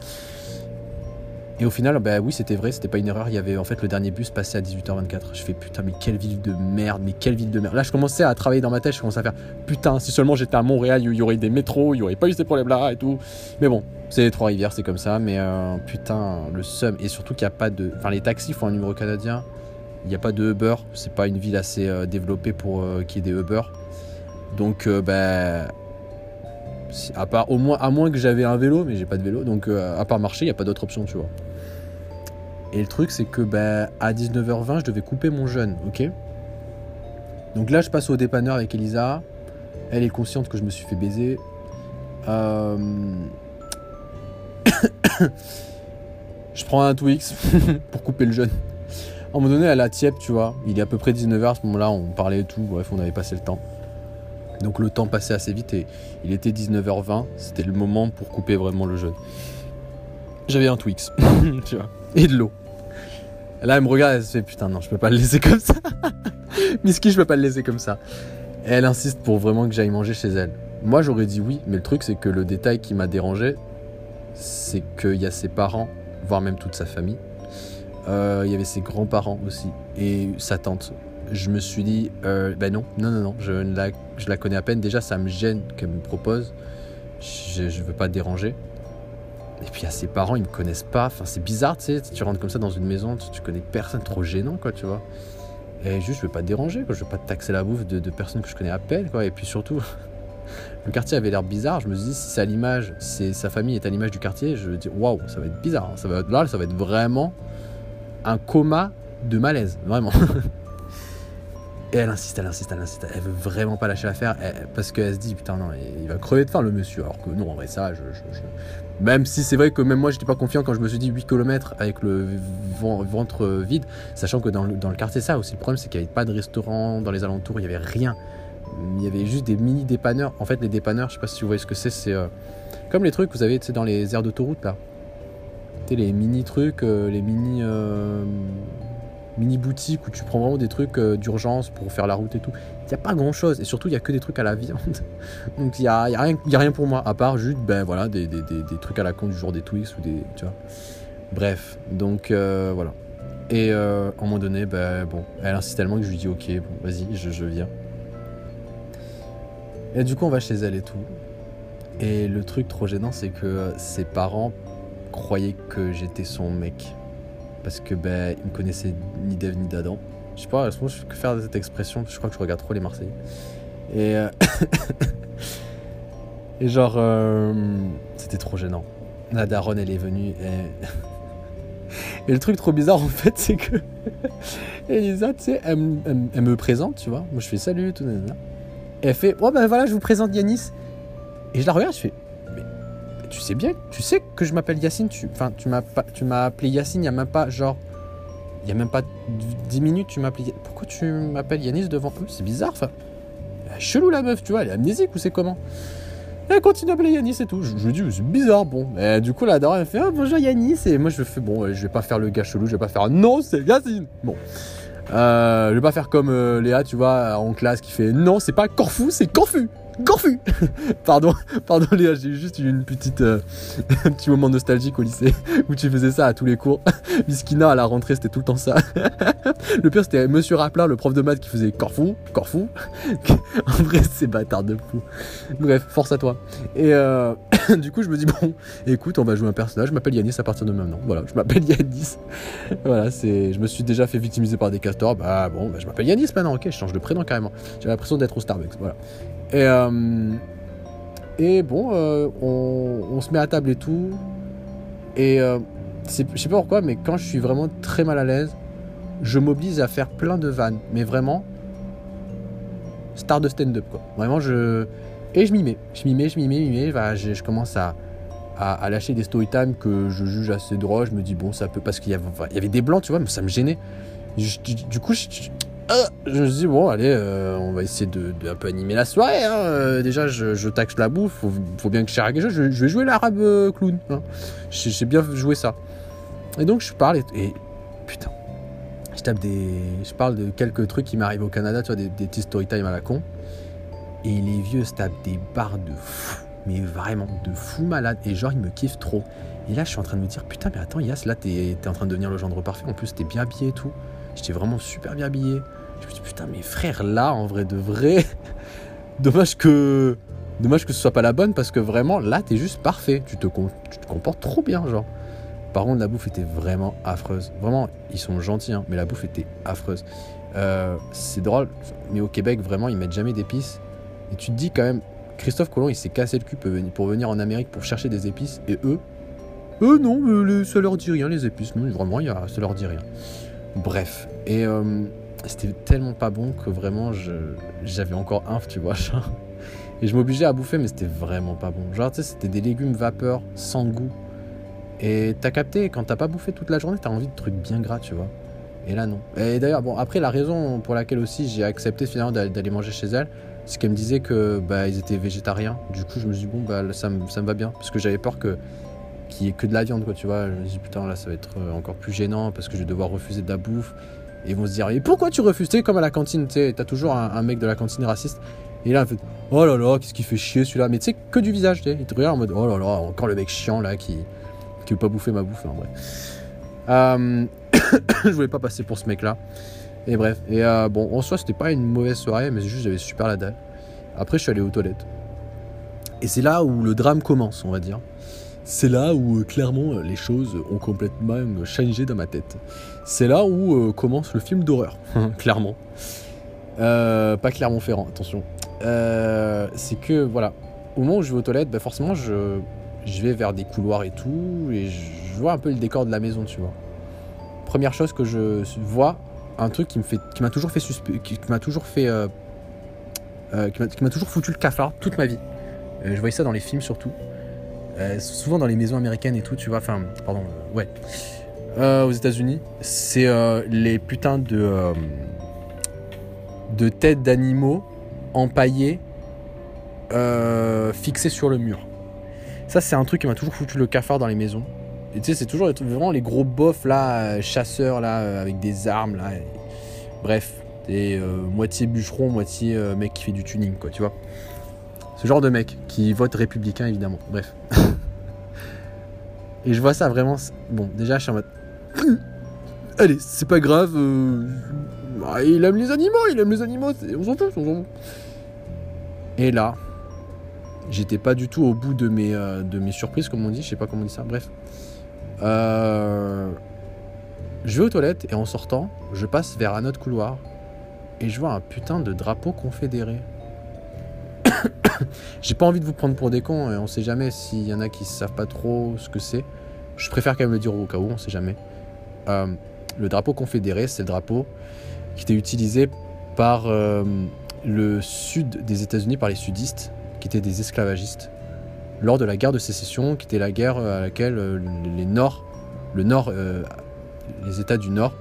Et au final, bah oui, c'était vrai, c'était pas une erreur. Il y avait en fait le dernier bus passé à 18h24. Je fais putain, mais quelle ville de merde, mais quelle ville de merde. Là, je commençais à travailler dans ma tête, je commençais à faire putain, si seulement j'étais à Montréal, il y aurait des métros, il y aurait pas eu ces problèmes-là et tout. Mais bon, c'est les Trois-Rivières, c'est comme ça. Mais euh, putain, le seum. Et surtout qu'il n'y a pas de. Enfin, les taxis font un numéro canadien. Il n'y a pas de Uber. C'est pas une ville assez euh, développée pour euh, qu'il y ait des Uber. Donc, bah. À part, au moins, à moins que j'avais un vélo, mais j'ai pas de vélo, donc à part marcher, il n'y a pas d'autre option, tu vois. Et le truc, c'est que bah, à 19h20, je devais couper mon jeûne, ok? Donc là, je passe au dépanneur avec Elisa. Elle est consciente que je me suis fait baiser. Euh, Je prends un Twix pour couper le jeûne. À un moment donné, à la tiep, tu vois, il est à peu près 19h à ce moment-là, on parlait et tout, bref, on avait passé le temps. Donc le temps passait assez vite et il était 19h20, c'était le moment pour couper vraiment le jeûne. J'avais un Twix, tu vois, et de l'eau. Là, elle me regarde, elle se fait putain, non, je peux pas le laisser comme ça. Miski, je peux pas le laisser comme ça. Et elle insiste pour vraiment que j'aille manger chez elle. Moi, j'aurais dit oui, mais le truc, c'est que le détail qui m'a dérangé, c'est qu'il y a ses parents, voire même toute sa famille. Euh, il y avait ses grands-parents aussi et sa tante. Je me suis dit, euh, ben non, non, non, non, je, ne la, je la connais à peine. Déjà, ça me gêne qu'elle me propose. Je, je veux pas déranger. Et puis à ses parents, ils me connaissent pas. Enfin, c'est bizarre, tu sais. Tu rentres comme ça dans une maison, tu, tu connais personne, trop gênant, quoi, tu vois. Et juste, je veux pas te déranger, quoi. Je veux pas te taxer la bouffe de, personnes que je connais à peine, quoi. Et puis surtout, le quartier avait l'air bizarre. Je me suis dit, si c'est à l'image, si sa famille est à l'image du quartier, je me dis, waouh, ça va être bizarre. Ça va, là, ça va être vraiment un coma de malaise, vraiment. Et elle insiste, elle insiste, elle insiste. Elle veut vraiment pas lâcher l'affaire parce qu'elle se dit putain non, il va crever de faim le monsieur. Alors que non, en vrai ça, je- même si c'est vrai que même moi j'étais pas confiant quand je me suis dit 8 km avec le ven- ventre vide, sachant que dans le, dans le quartier ça aussi le problème c'est qu'il y avait pas de restaurant dans les alentours, il y avait rien. Il y avait juste des mini dépanneurs. En fait les dépanneurs, je sais pas si vous voyez ce que c'est, c'est euh, comme les trucs que vous avez dans les aires d'autoroute là. Tu les mini trucs, euh, les mini euh, mini boutiques où tu prends vraiment des trucs euh, d'urgence pour faire la route et tout. Il n'y a pas grand chose et surtout il y a que des trucs à la viande. Donc il y a, y a rien, a rien pour moi à part juste ben voilà des, des, des, trucs à la con du genre des Twix ou des tu vois. Bref, donc euh, voilà. Et euh, à un moment donné, ben bon, elle insiste tellement que je lui dis ok, bon vas-y, je, je viens. Et du coup on va chez elle et tout. Et le truc trop gênant c'est que ses parents croyaient que j'étais son mec parce que ben il me connaissait ni d'Ève ni d'Adam. Je sais pas, je fais que faire cette expression, je crois que je regarde trop les Marseillais. Et, euh, et genre, euh, c'était trop gênant. La daronne, elle est venue et... et le truc trop bizarre en fait, c'est que Elisa, tu sais, elle, me- présente, tu vois. Moi, je fais salut, tout. Et elle fait, ouais, ben voilà, je vous présente Yanis. Et je la regarde, je fais, tu sais bien, tu sais que je m'appelle Yacine, tu, enfin, tu m'as tu m'as appelé Yacine, il y a même pas, genre, il y a même pas 10 minutes, tu m'as appelé. Pourquoi tu m'appelles Yanis devant eux? C'est bizarre, enfin. Chelou la meuf, tu vois, elle est amnésique ou c'est comment? Elle continue à appeler Yanis et tout. Je, lui dis, c'est bizarre, bon. Et du coup, la daronne, elle fait, oh, bonjour Yanis. Et moi, je fais, bon, je vais pas faire le gars chelou, je vais pas faire, non, c'est Yacine. Bon. Euh, je vais pas faire comme euh, Léa, tu vois, en classe, qui fait, non, c'est pas Corfou, c'est Corfu. Corfu Pardon, pardon Léa, j'ai juste eu une petite, euh, un petit moment nostalgique au lycée où tu faisais ça à tous les cours. Miskina à la rentrée, c'était tout le temps ça. le pire, c'était Monsieur Rappelin, le prof de maths, qui faisait Corfou, Corfou. en vrai, c'est bâtard de fou. Bref, force à toi. Et euh, du coup, je me dis, bon, écoute, on va jouer un personnage. Je m'appelle Yanis à partir de maintenant. Voilà, je m'appelle Yanis. voilà, c'est. Je me suis déjà fait victimiser par des castors. Bah bon, bah, je m'appelle Yanis maintenant, ok, je change de prénom carrément. J'ai l'impression d'être au Starbucks, voilà. Et, euh, et bon, euh, on, se met à table et tout. Et euh, je sais pas pourquoi, mais quand je suis vraiment très mal à l'aise, je m'oblige à faire plein de vannes. Mais vraiment, star de stand-up, quoi. Vraiment, je. Et je m'y mets. Je m'y mets, je m'y mets, je m'y mets. Bah, je, commence à, à, lâcher des story time que je juge assez drôles. Je me dis, bon, ça peut. Parce qu'il y avait, des blancs, tu vois, mais ça me gênait. Du coup, je, je- ah, je me dis, bon, allez, euh, on va essayer de, un peu animer la soirée. hein. Euh, déjà, je, taxe la bouffe. Faut, bien que je cherche quelque chose. Je, vais jouer l'arabe euh, clown. hein. J'ai bien joué ça. Et donc, je parle et, putain. Je tape des. Je parle de quelques trucs qui m'arrivent au Canada, tu vois, des, petits story time à la con. Et les vieux se tapent des barres de fou. Mais vraiment, de fou malade. Et genre, ils me kiffent trop. Et là, je suis en train de me dire, putain, mais attends, Yas, là, t'es t'es en train de devenir le gendre parfait. En plus, t'es bien habillé et tout. J'étais vraiment super bien habillé. Je me dis, putain, mes frères, là, en vrai de vrai. Dommage que. Dommage que ce soit pas la bonne parce que vraiment, là, t'es juste parfait. Tu te, tu te comportes trop bien, genre. Par contre, la bouffe était vraiment affreuse. Vraiment, ils sont gentils, hein, mais la bouffe était affreuse. Euh, c'est drôle, mais au Québec, vraiment, ils mettent jamais d'épices. Et tu te dis quand même, Christophe Colomb, il s'est cassé le cul pour venir- en Amérique pour chercher des épices. Et eux, eux, non, ça leur dit rien, les épices. Non, vraiment, ça leur dit rien. Bref. Et euh, c'était tellement pas bon que vraiment, j'avais encore un, tu vois. Et je m'obligeais à bouffer, mais c'était vraiment pas bon. Genre, tu sais, c'était des légumes vapeur, sans goût. Et t'as capté, quand t'as pas bouffé toute la journée, t'as envie de trucs bien gras, tu vois. Et là, non. Et d'ailleurs, bon, après, la raison pour laquelle aussi j'ai accepté finalement d'aller manger chez elle, c'est qu'elle me disait que bah, ils étaient végétariens. Du coup, je me suis dit, bon, bah, ça, me- ça me va bien. Parce que j'avais peur que qu'il y ait que de la viande, quoi, tu vois. Je me suis dit, putain, là, ça va être euh, encore plus gênant parce que je vais devoir refuser de la bouffe. Ils vont se dire, et pourquoi tu refuses? Tu sais, comme à la cantine, tu t'as toujours un, mec de la cantine raciste. Et là, en fait, oh là là, qu'est-ce qu'il fait chier celui-là? Mais tu sais, que du visage, tu sais. Il te regarde en mode, oh là là, encore le mec chiant là qui, qui veut pas bouffer ma bouffe, en vrai. Euh, je voulais pas passer pour ce mec-là. Et bref, et euh, bon, en soi, c'était pas une mauvaise soirée, mais juste j'avais super la dalle. Après, je suis allé aux toilettes. Et c'est là où le drame commence, on va dire. C'est là où, euh, clairement, euh, les choses ont complètement changé dans ma tête. C'est là où euh, commence le film d'horreur, clairement. Euh, pas Clermont-Ferrand, attention. Euh, c'est que, voilà, au moment où je vais aux toilettes, bah, forcément, je, je vais vers des couloirs et tout, et je vois un peu le décor de la maison, tu vois. Première chose que je vois, un truc qui me fait, qui m'a toujours fait suspe- qui, qui m'a toujours fait, euh, qui m'a- qui m'a toujours foutu le cafard toute ma vie. Je voyais ça dans les films surtout, souvent dans les maisons américaines et tout, tu vois. Enfin, pardon, ouais. Euh, aux États-Unis, c'est euh, les putains de euh, de têtes d'animaux empaillées, fixées sur le mur. Ça, c'est un truc qui m'a toujours foutu le cafard dans les maisons. Et tu sais, c'est toujours vraiment les gros bofs là, chasseurs là, avec des armes là. Bref, euh, moitié bûcheron, moitié mec qui fait du tuning, quoi, tu vois. Ce genre de mec qui vote républicain, évidemment. Bref. Et je vois ça vraiment. Bon, déjà, je suis en mode. Allez, c'est pas grave. euh, ah, il aime les animaux, il aime les animaux. On s'en fout, on s'en fout. Et là, j'étais pas du tout au bout de mes, euh, de mes surprises, comme on dit. Je sais pas comment on dit ça. Bref. Euh, je vais aux toilettes et en sortant, je passe vers un autre couloir et je vois un putain de drapeau confédéré. J'ai pas envie de vous prendre pour des cons et on sait jamais s'il y en a qui savent pas trop ce que c'est. Je préfère quand même le dire au cas où, on sait jamais. Euh, le drapeau confédéré, c'est le drapeau qui était utilisé par euh, le sud des États-Unis, par les sudistes, qui étaient des esclavagistes, lors de la guerre de sécession, qui était la guerre euh, à laquelle les Nord, le Nord, les États du Nord,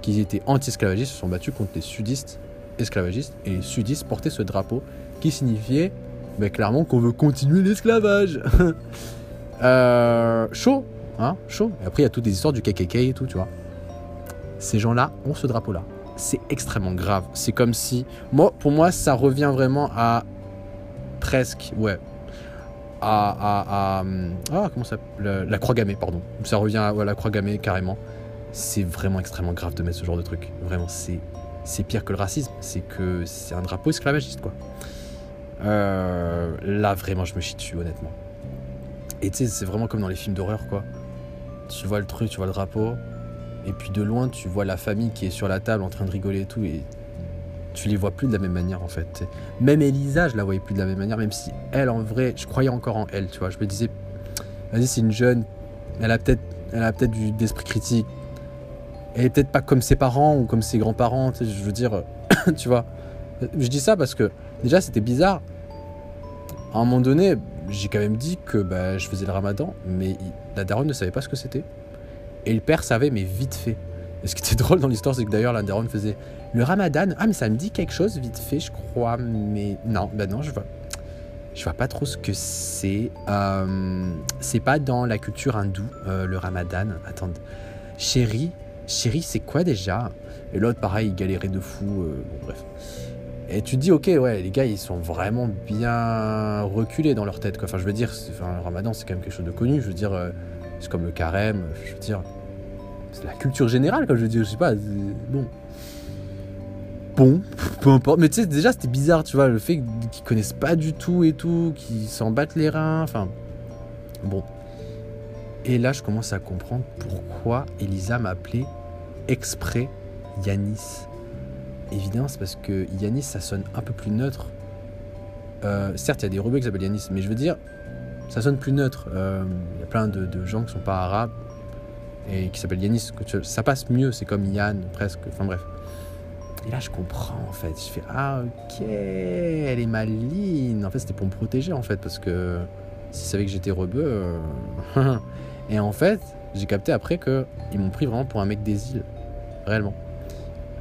qui étaient anti-esclavagistes, se sont battus contre les sudistes esclavagistes, et les sudistes portaient ce drapeau qui signifiait ben, clairement qu'on veut continuer l'esclavage. chaud, hein, chaud. Et après, il y a toutes les histoires du KKK et tout, tu vois. Ces gens-là ont ce drapeau-là. C'est extrêmement grave. C'est comme si, moi, pour moi, ça revient vraiment à presque, ouais, à, à, à, hum, ah, comment ça, la, la croix gammée, pardon. Ça revient à, la croix gammée carrément. C'est vraiment extrêmement grave de mettre ce genre de truc. Vraiment, c'est, c'est pire que le racisme. C'est que c'est un drapeau esclavagiste, quoi. Euh, là, vraiment, je me chie dessus, honnêtement. Et tu sais, c'est vraiment comme dans les films d'horreur, quoi. Tu vois le truc, tu vois le drapeau, et puis de loin, tu vois la famille qui est sur la table en train de rigoler et tout, et tu les vois plus de la même manière, en fait. Même Elisa, je la voyais plus de la même manière, même si elle, en vrai, je croyais encore en elle, tu vois. Je me disais, vas-y, c'est une jeune, elle a peut-être du d'esprit critique. Elle est peut-être pas comme ses parents ou comme ses grands-parents, je veux dire, tu vois. Je dis ça parce que déjà c'était bizarre. À un moment donné, j'ai quand même dit que bah, je faisais le ramadan, mais la daronne ne savait pas ce que c'était. Et le père savait, mais vite fait. Et ce qui était drôle dans l'histoire, c'est que d'ailleurs la daronne faisait le ramadan. Ah, mais ça me dit quelque chose vite fait, je crois, mais non, bah non, je vois. Je vois pas trop ce que c'est. Euh, c'est pas dans la culture hindoue, euh, le ramadan. Attends, chérie, chérie, c'est quoi déjà? Et l'autre, pareil, il galérait de fou. euh, bon, bref. Et tu te dis, ok, ouais, les gars, ils sont vraiment bien reculés dans leur tête. Quoi. Enfin, je veux dire, enfin, le ramadan, c'est quand même quelque chose de connu. Je veux dire, euh, c'est comme le carême. Je veux dire, c'est la culture générale, comme je veux dire. Je sais pas, bon. Bon, peu importe. Mais tu sais, déjà, c'était bizarre, tu vois, le fait qu'ils connaissent pas du tout et tout, qu'ils s'en battent les reins. Enfin, bon. Et là, je commence à comprendre pourquoi Elisa m'appelait exprès Yanis. Évidemment, c'est parce que Yanis, ça sonne un peu plus neutre. Euh, certes, il y a des rebeux qui s'appellent Yanis, mais je veux dire, ça sonne plus neutre. Euh, Il y a plein de, gens qui sont pas arabes et qui s'appellent Yanis. Ça passe mieux, c'est comme Yann, presque. Enfin bref. Et là, je comprends en fait. Je fais Ah, ok, elle est maligne. En fait, c'était pour me protéger en fait, parce que s'il savait que j'étais rebeu. euh, Et en fait, j'ai capté après que ils m'ont pris vraiment pour un mec des îles. Réellement.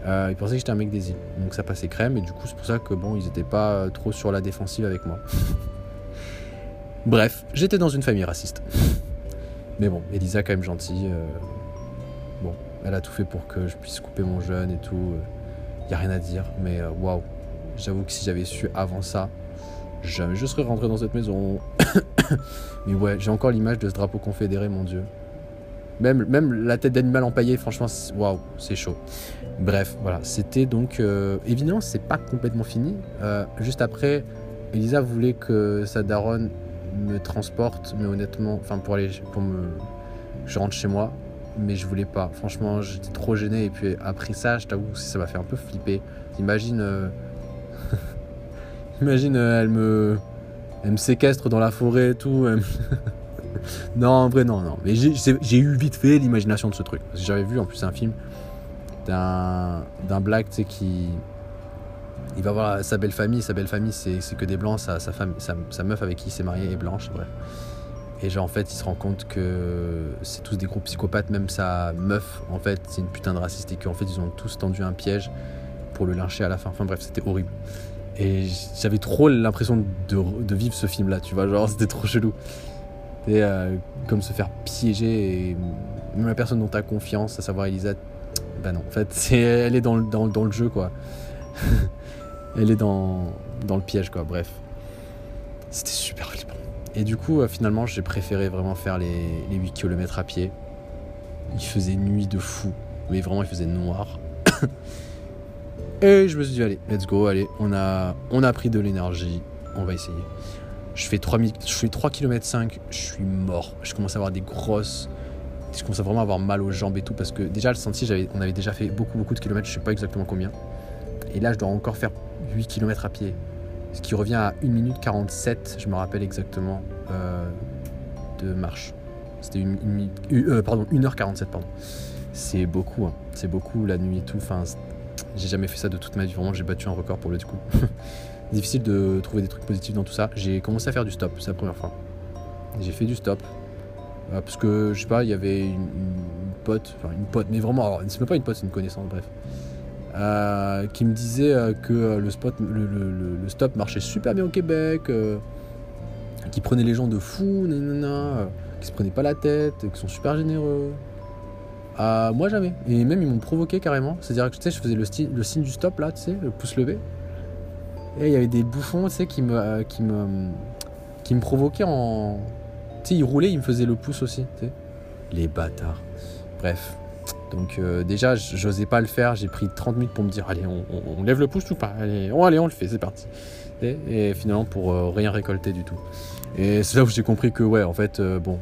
Euh, ils pensaient que j'étais un mec des îles. Donc ça passait crème. Et du coup, c'est pour ça que bon, ils étaient pas trop sur la défensive avec moi. Bref, j'étais dans une famille raciste. Mais bon, Elisa, quand même gentille. euh, bon, elle a tout fait pour que je puisse couper mon jeûne et tout. Il y a rien à dire. Mais euh, waouh, j'avoue que si j'avais su avant ça, jamais je serais rentré dans cette maison. Mais ouais, j'ai encore l'image de ce drapeau confédéré, mon dieu. Même, la tête d'animal empaillée, franchement, waouh, c'est chaud. Bref, voilà, c'était donc. euh, évidemment, c'est pas complètement fini. Euh, juste après, Elisa voulait que sa daronne me transporte, mais honnêtement, enfin, pour aller. pour me. Je rentre chez moi, mais je voulais pas. Franchement, j'étais trop gêné. Et puis après ça, je t'avoue, ça m'a fait un peu flipper. T'imagines. euh, Imagine, elle me. Elle me séquestre dans la forêt et tout. non, en vrai, non, non. Mais j'ai- eu vite fait l'imagination de ce truc. Parce que j'avais vu en plus un film d'un black, tu sais, qui. Il va voir sa belle famille. Sa belle famille, c'est que des blancs. Sa, sa, femme, sa, sa meuf avec qui il s'est marié est blanche, bref. Et genre, en fait, il se rend compte que c'est tous des gros psychopathes. Même sa meuf, en fait, c'est une putain de raciste. Et qu'en fait, ils ont tous tendu un piège pour le lyncher à la fin. Enfin, bref, c'était horrible. Et j'avais trop l'impression de, de vivre ce film-là, tu vois. Genre, c'était trop chelou. Et euh, comme se faire piéger et même la personne dont tu as confiance, à savoir Elisa, bah non, en fait, elle est dans, le- jeu, quoi. elle est dans, dans le piège, quoi. Bref. C'était super flippant. Et du coup, euh, finalement, j'ai préféré vraiment faire les, les 8 km à pied. Il faisait nuit de fou. Mais vraiment, il faisait noir. Et je me suis dit, allez, let's go, allez, on a, on a pris de l'énergie, on va essayer. Je fais 3, mi- je fais 3 km 5, je suis mort. Je commence à avoir des grosses. Je commence à vraiment avoir mal aux jambes et tout parce que déjà le sentier, on avait déjà fait beaucoup beaucoup de kilomètres, je sais pas exactement combien. Et là, je dois encore faire 8 km à pied. Ce qui revient à 1 minute 47, je me rappelle exactement, euh, de marche. C'était une, une minute- euh, pardon, 1h47, pardon. C'est beaucoup, hein. c'est beaucoup la nuit et tout. Enfin, j'ai jamais fait ça de toute ma vie. Vraiment, j'ai battu un record pour le coup. Difficile de trouver des trucs positifs dans tout ça. J'ai commencé à faire du stop, c'est la première fois. J'ai fait du stop. Euh, parce que, je sais pas, il y avait une, pote, enfin une pote, mais vraiment, c'est même pas une pote, c'est une connaissance, bref. euh, qui me disait euh, que le, le, stop marchait super bien au Québec, euh, qui prenait les gens de fou, nanana, euh, qui se prenaient pas la tête, qui sont super généreux. Moi jamais. Et même ils m'ont provoqué carrément. C'est-à-dire que tu sais, je faisais le, le signe du stop là, tu sais, le pouce levé. Et il y avait des bouffons, tu sais, qui me, euh, qui me, qui me provoquaient en. Tu sais, ils roulaient, ils me faisaient le pouce aussi, tu sais. Les bâtards. Bref. Donc euh, déjà, j'osais pas le faire. J'ai pris 30 minutes pour me dire, allez, on, on- on lève le pouce ou pas? Allez, on, allez, on le fait, c'est parti. Et, et finalement, pour euh, rien récolter du tout. Et c'est là où j'ai compris que, ouais, en fait, bon,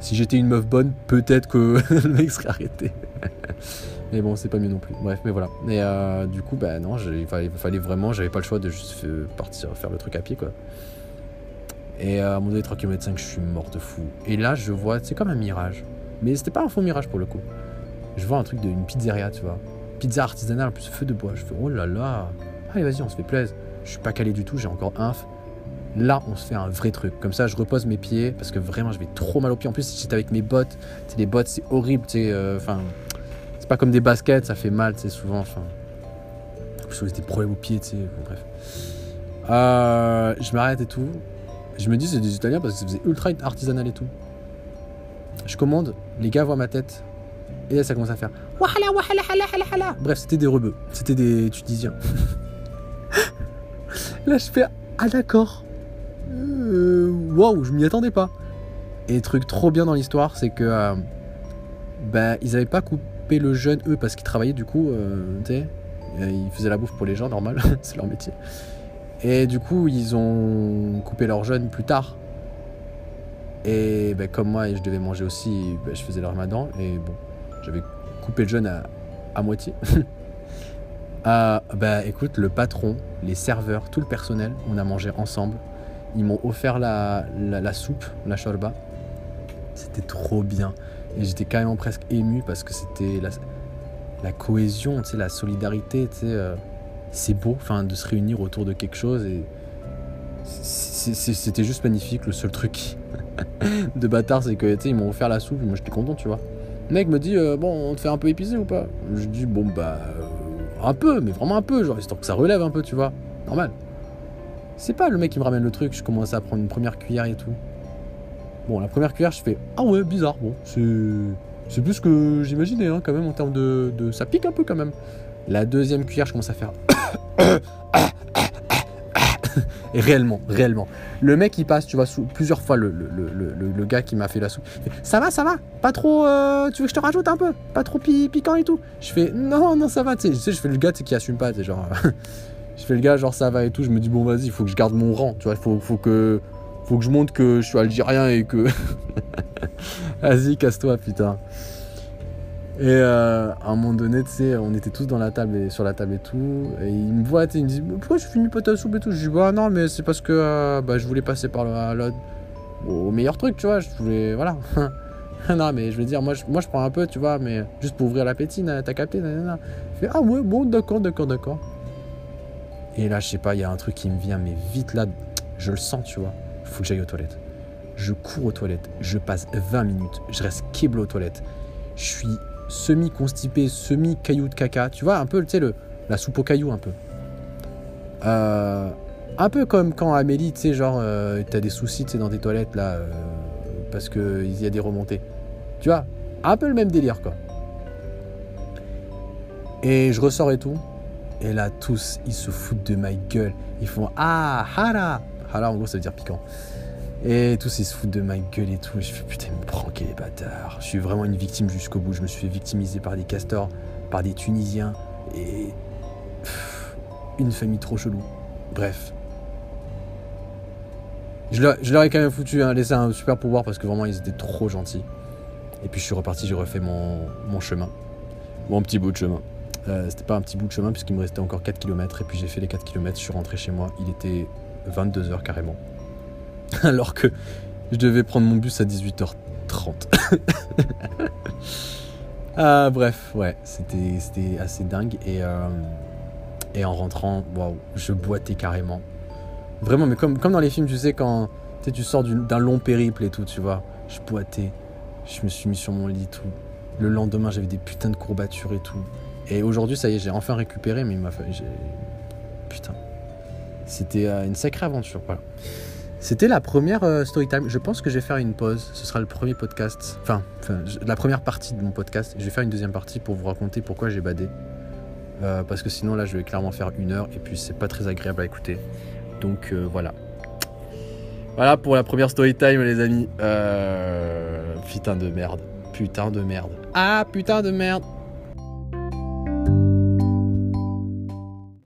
si j'étais une meuf bonne, peut-être que le mec serait arrêté. mais bon, c'est pas mieux non plus. Bref, mais voilà. Et euh, du coup, bah non, il fallait, fallait vraiment, j'avais pas le choix de juste partir faire le truc à pied, quoi. Et euh, à mon donné, 3 km 5, je suis mort de fou. Et là, je vois, c'est comme un mirage. Mais c'était pas un faux mirage pour le coup. Je vois un truc d'une pizzeria, tu vois. Pizza artisanale, plus feu de bois. Je fais, oh là là. Allez, vas-y, on se fait plaisir. Je suis pas calé du tout, j'ai encore un. Là, on se fait un vrai truc. Comme ça, je repose mes pieds parce que vraiment, je vais trop mal aux pieds. En plus, j'étais avec mes bottes. Sais, les bottes, c'est horrible. Tu sais, euh, enfin, c'est pas comme des baskets, ça fait mal, sais, souvent. Enfin, j'ai des problèmes aux pieds, tu sais. Bref. Euh, je m'arrête et tout. Je me dis, c'est des Italiens parce que ça faisait ultra artisanal et tout. Je commande, les gars voient ma tête. Et là, ça commence à faire. Wahala, wahala, hala, hala, hala. Bref, c'était des rebeux. C'était des Tunisiens. là, je fais. Ah, d'accord. Euh, Waouh, je m'y attendais pas. Et truc trop bien dans l'histoire, c'est que. bah, ils avaient pas coupé le jeûne, eux, parce qu'ils travaillaient du coup. euh, tu euh, ils faisaient la bouffe pour les gens, normal. c'est leur métier. Et du coup, ils ont coupé leur jeûne plus tard. Et ben, comme moi, je devais manger aussi, ben, je faisais le ramadan. Et bon, j'avais coupé le jeûne à, à moitié. Euh, bah écoute, le patron, les serveurs, tout le personnel, on a mangé ensemble. Ils m'ont offert la, la, la soupe, la shorba. C'était trop bien. Et j'étais carrément presque ému parce que c'était la, cohésion, tu la solidarité, tu sais. euh, c'est beau enfin, de se réunir autour de quelque chose. Et c'était juste magnifique. Le seul truc de bâtard, c'est que, m'ont offert la soupe, moi j'étais content, tu vois. Le mec me dit, euh, bon, on te fait un peu épicé ou pas? Je dis, bon, bah, euh, un peu, mais vraiment un peu, genre, histoire que ça relève un peu, tu vois. Normal. C'est pas le mec qui me ramène le truc, je commence à prendre une première cuillère et tout. Bon, la première cuillère, je fais, ah ouais, bizarre, bon, c'est. Plus que j'imaginais, hein, quand même, en termes de, de. Ça pique un peu quand même. La deuxième cuillère, je commence à faire. Et réellement, réellement. Le mec, il passe, tu vois, sous, plusieurs fois, le, le, le, le- gars qui m'a fait la soupe. fait, ça va, ça va? Pas trop. euh, tu veux que je te rajoute un peu? Pas trop pi- piquant et tout? Je fais, non, non, ça va, tu sais. Je fais le gars qui assume pas, genre. je fais le gars, genre, ça va et tout. Je me dis, bon, vas-y, il faut que je garde mon rang, tu vois, il faut, faut que. Faut que je montre que je suis algérien et que. vas-y, casse-toi, putain. Et euh, à un moment donné, tu sais, on était tous dans la table et, sur la table et tout. Et il me voit, il me dit Pourquoi je finis pas ta soupe et tout? Je dis Bah non, mais c'est parce que euh, bah, je voulais passer par le, au meilleur truc, tu vois. Je voulais. Voilà. non, mais je veux dire, moi je, moi je prends un peu, tu vois, mais juste pour ouvrir l'appétit, t'as capté. Il fait Ah ouais, bon, d'accord, d'accord, d'accord. Et là, je sais pas, il y a un truc qui me vient, mais vite là, je le sens, tu vois. Il faut que j'aille aux toilettes. Je cours aux toilettes, je passe 20 minutes, je reste câblé aux toilettes. Je suis semi-constipé, semi-caillou de caca. Tu vois, un peu, tu sais, la soupe aux cailloux, un peu. Euh, un peu comme quand Amélie, tu sais, genre, euh, t'as des soucis, tu sais, dans tes toilettes, là, euh, parce qu'il y a des remontées. Tu vois, un peu le même délire, quoi. Et je ressors et tout. Et là, tous, ils se foutent de ma gueule. Ils font Ah, hara Hara, en gros, ça veut dire piquant. Et tous, ils se foutent de ma gueule et tout. Je fais Putain, me pranker, les bâtards. Je suis vraiment une victime jusqu'au bout. Je me suis fait victimiser par des castors, par des Tunisiens. Et. une famille trop chelou. Bref. Je leur, je leur ai quand même foutu, hein, laissé un super pouvoir parce que vraiment, ils étaient trop gentils. Et puis, je suis reparti, j'ai refait mon, mon chemin. Mon petit bout de chemin. Euh, c'était pas un petit bout de chemin puisqu'il me restait encore 4 km et puis j'ai fait les 4 km, je suis rentré chez moi, il était 22h carrément. Alors que je devais prendre mon bus à 18h30. ah bref, ouais, c'était assez dingue et euh, et en rentrant, waouh, je boitais carrément. Vraiment mais comme comme dans les films, tu sais quand tu tu sors d'un long périple et tout, tu vois, je boitais. Je me suis mis sur mon lit tout. Le lendemain, j'avais des putains de courbatures et tout. Et aujourd'hui, ça y est, j'ai enfin récupéré, mais il m'a fallu. Putain. C'était euh, une sacrée aventure, voilà. C'était la première euh, story time. Je pense que je vais faire une pause. Ce sera le premier podcast. Enfin, la première partie de mon podcast. Je vais faire une deuxième partie pour vous raconter pourquoi j'ai badé. Euh, parce que sinon, là, je vais clairement faire une heure et puis c'est pas très agréable à écouter. Donc voilà. Voilà pour la première story time, les amis. Putain de merde. Putain de merde. Ah, putain de merde.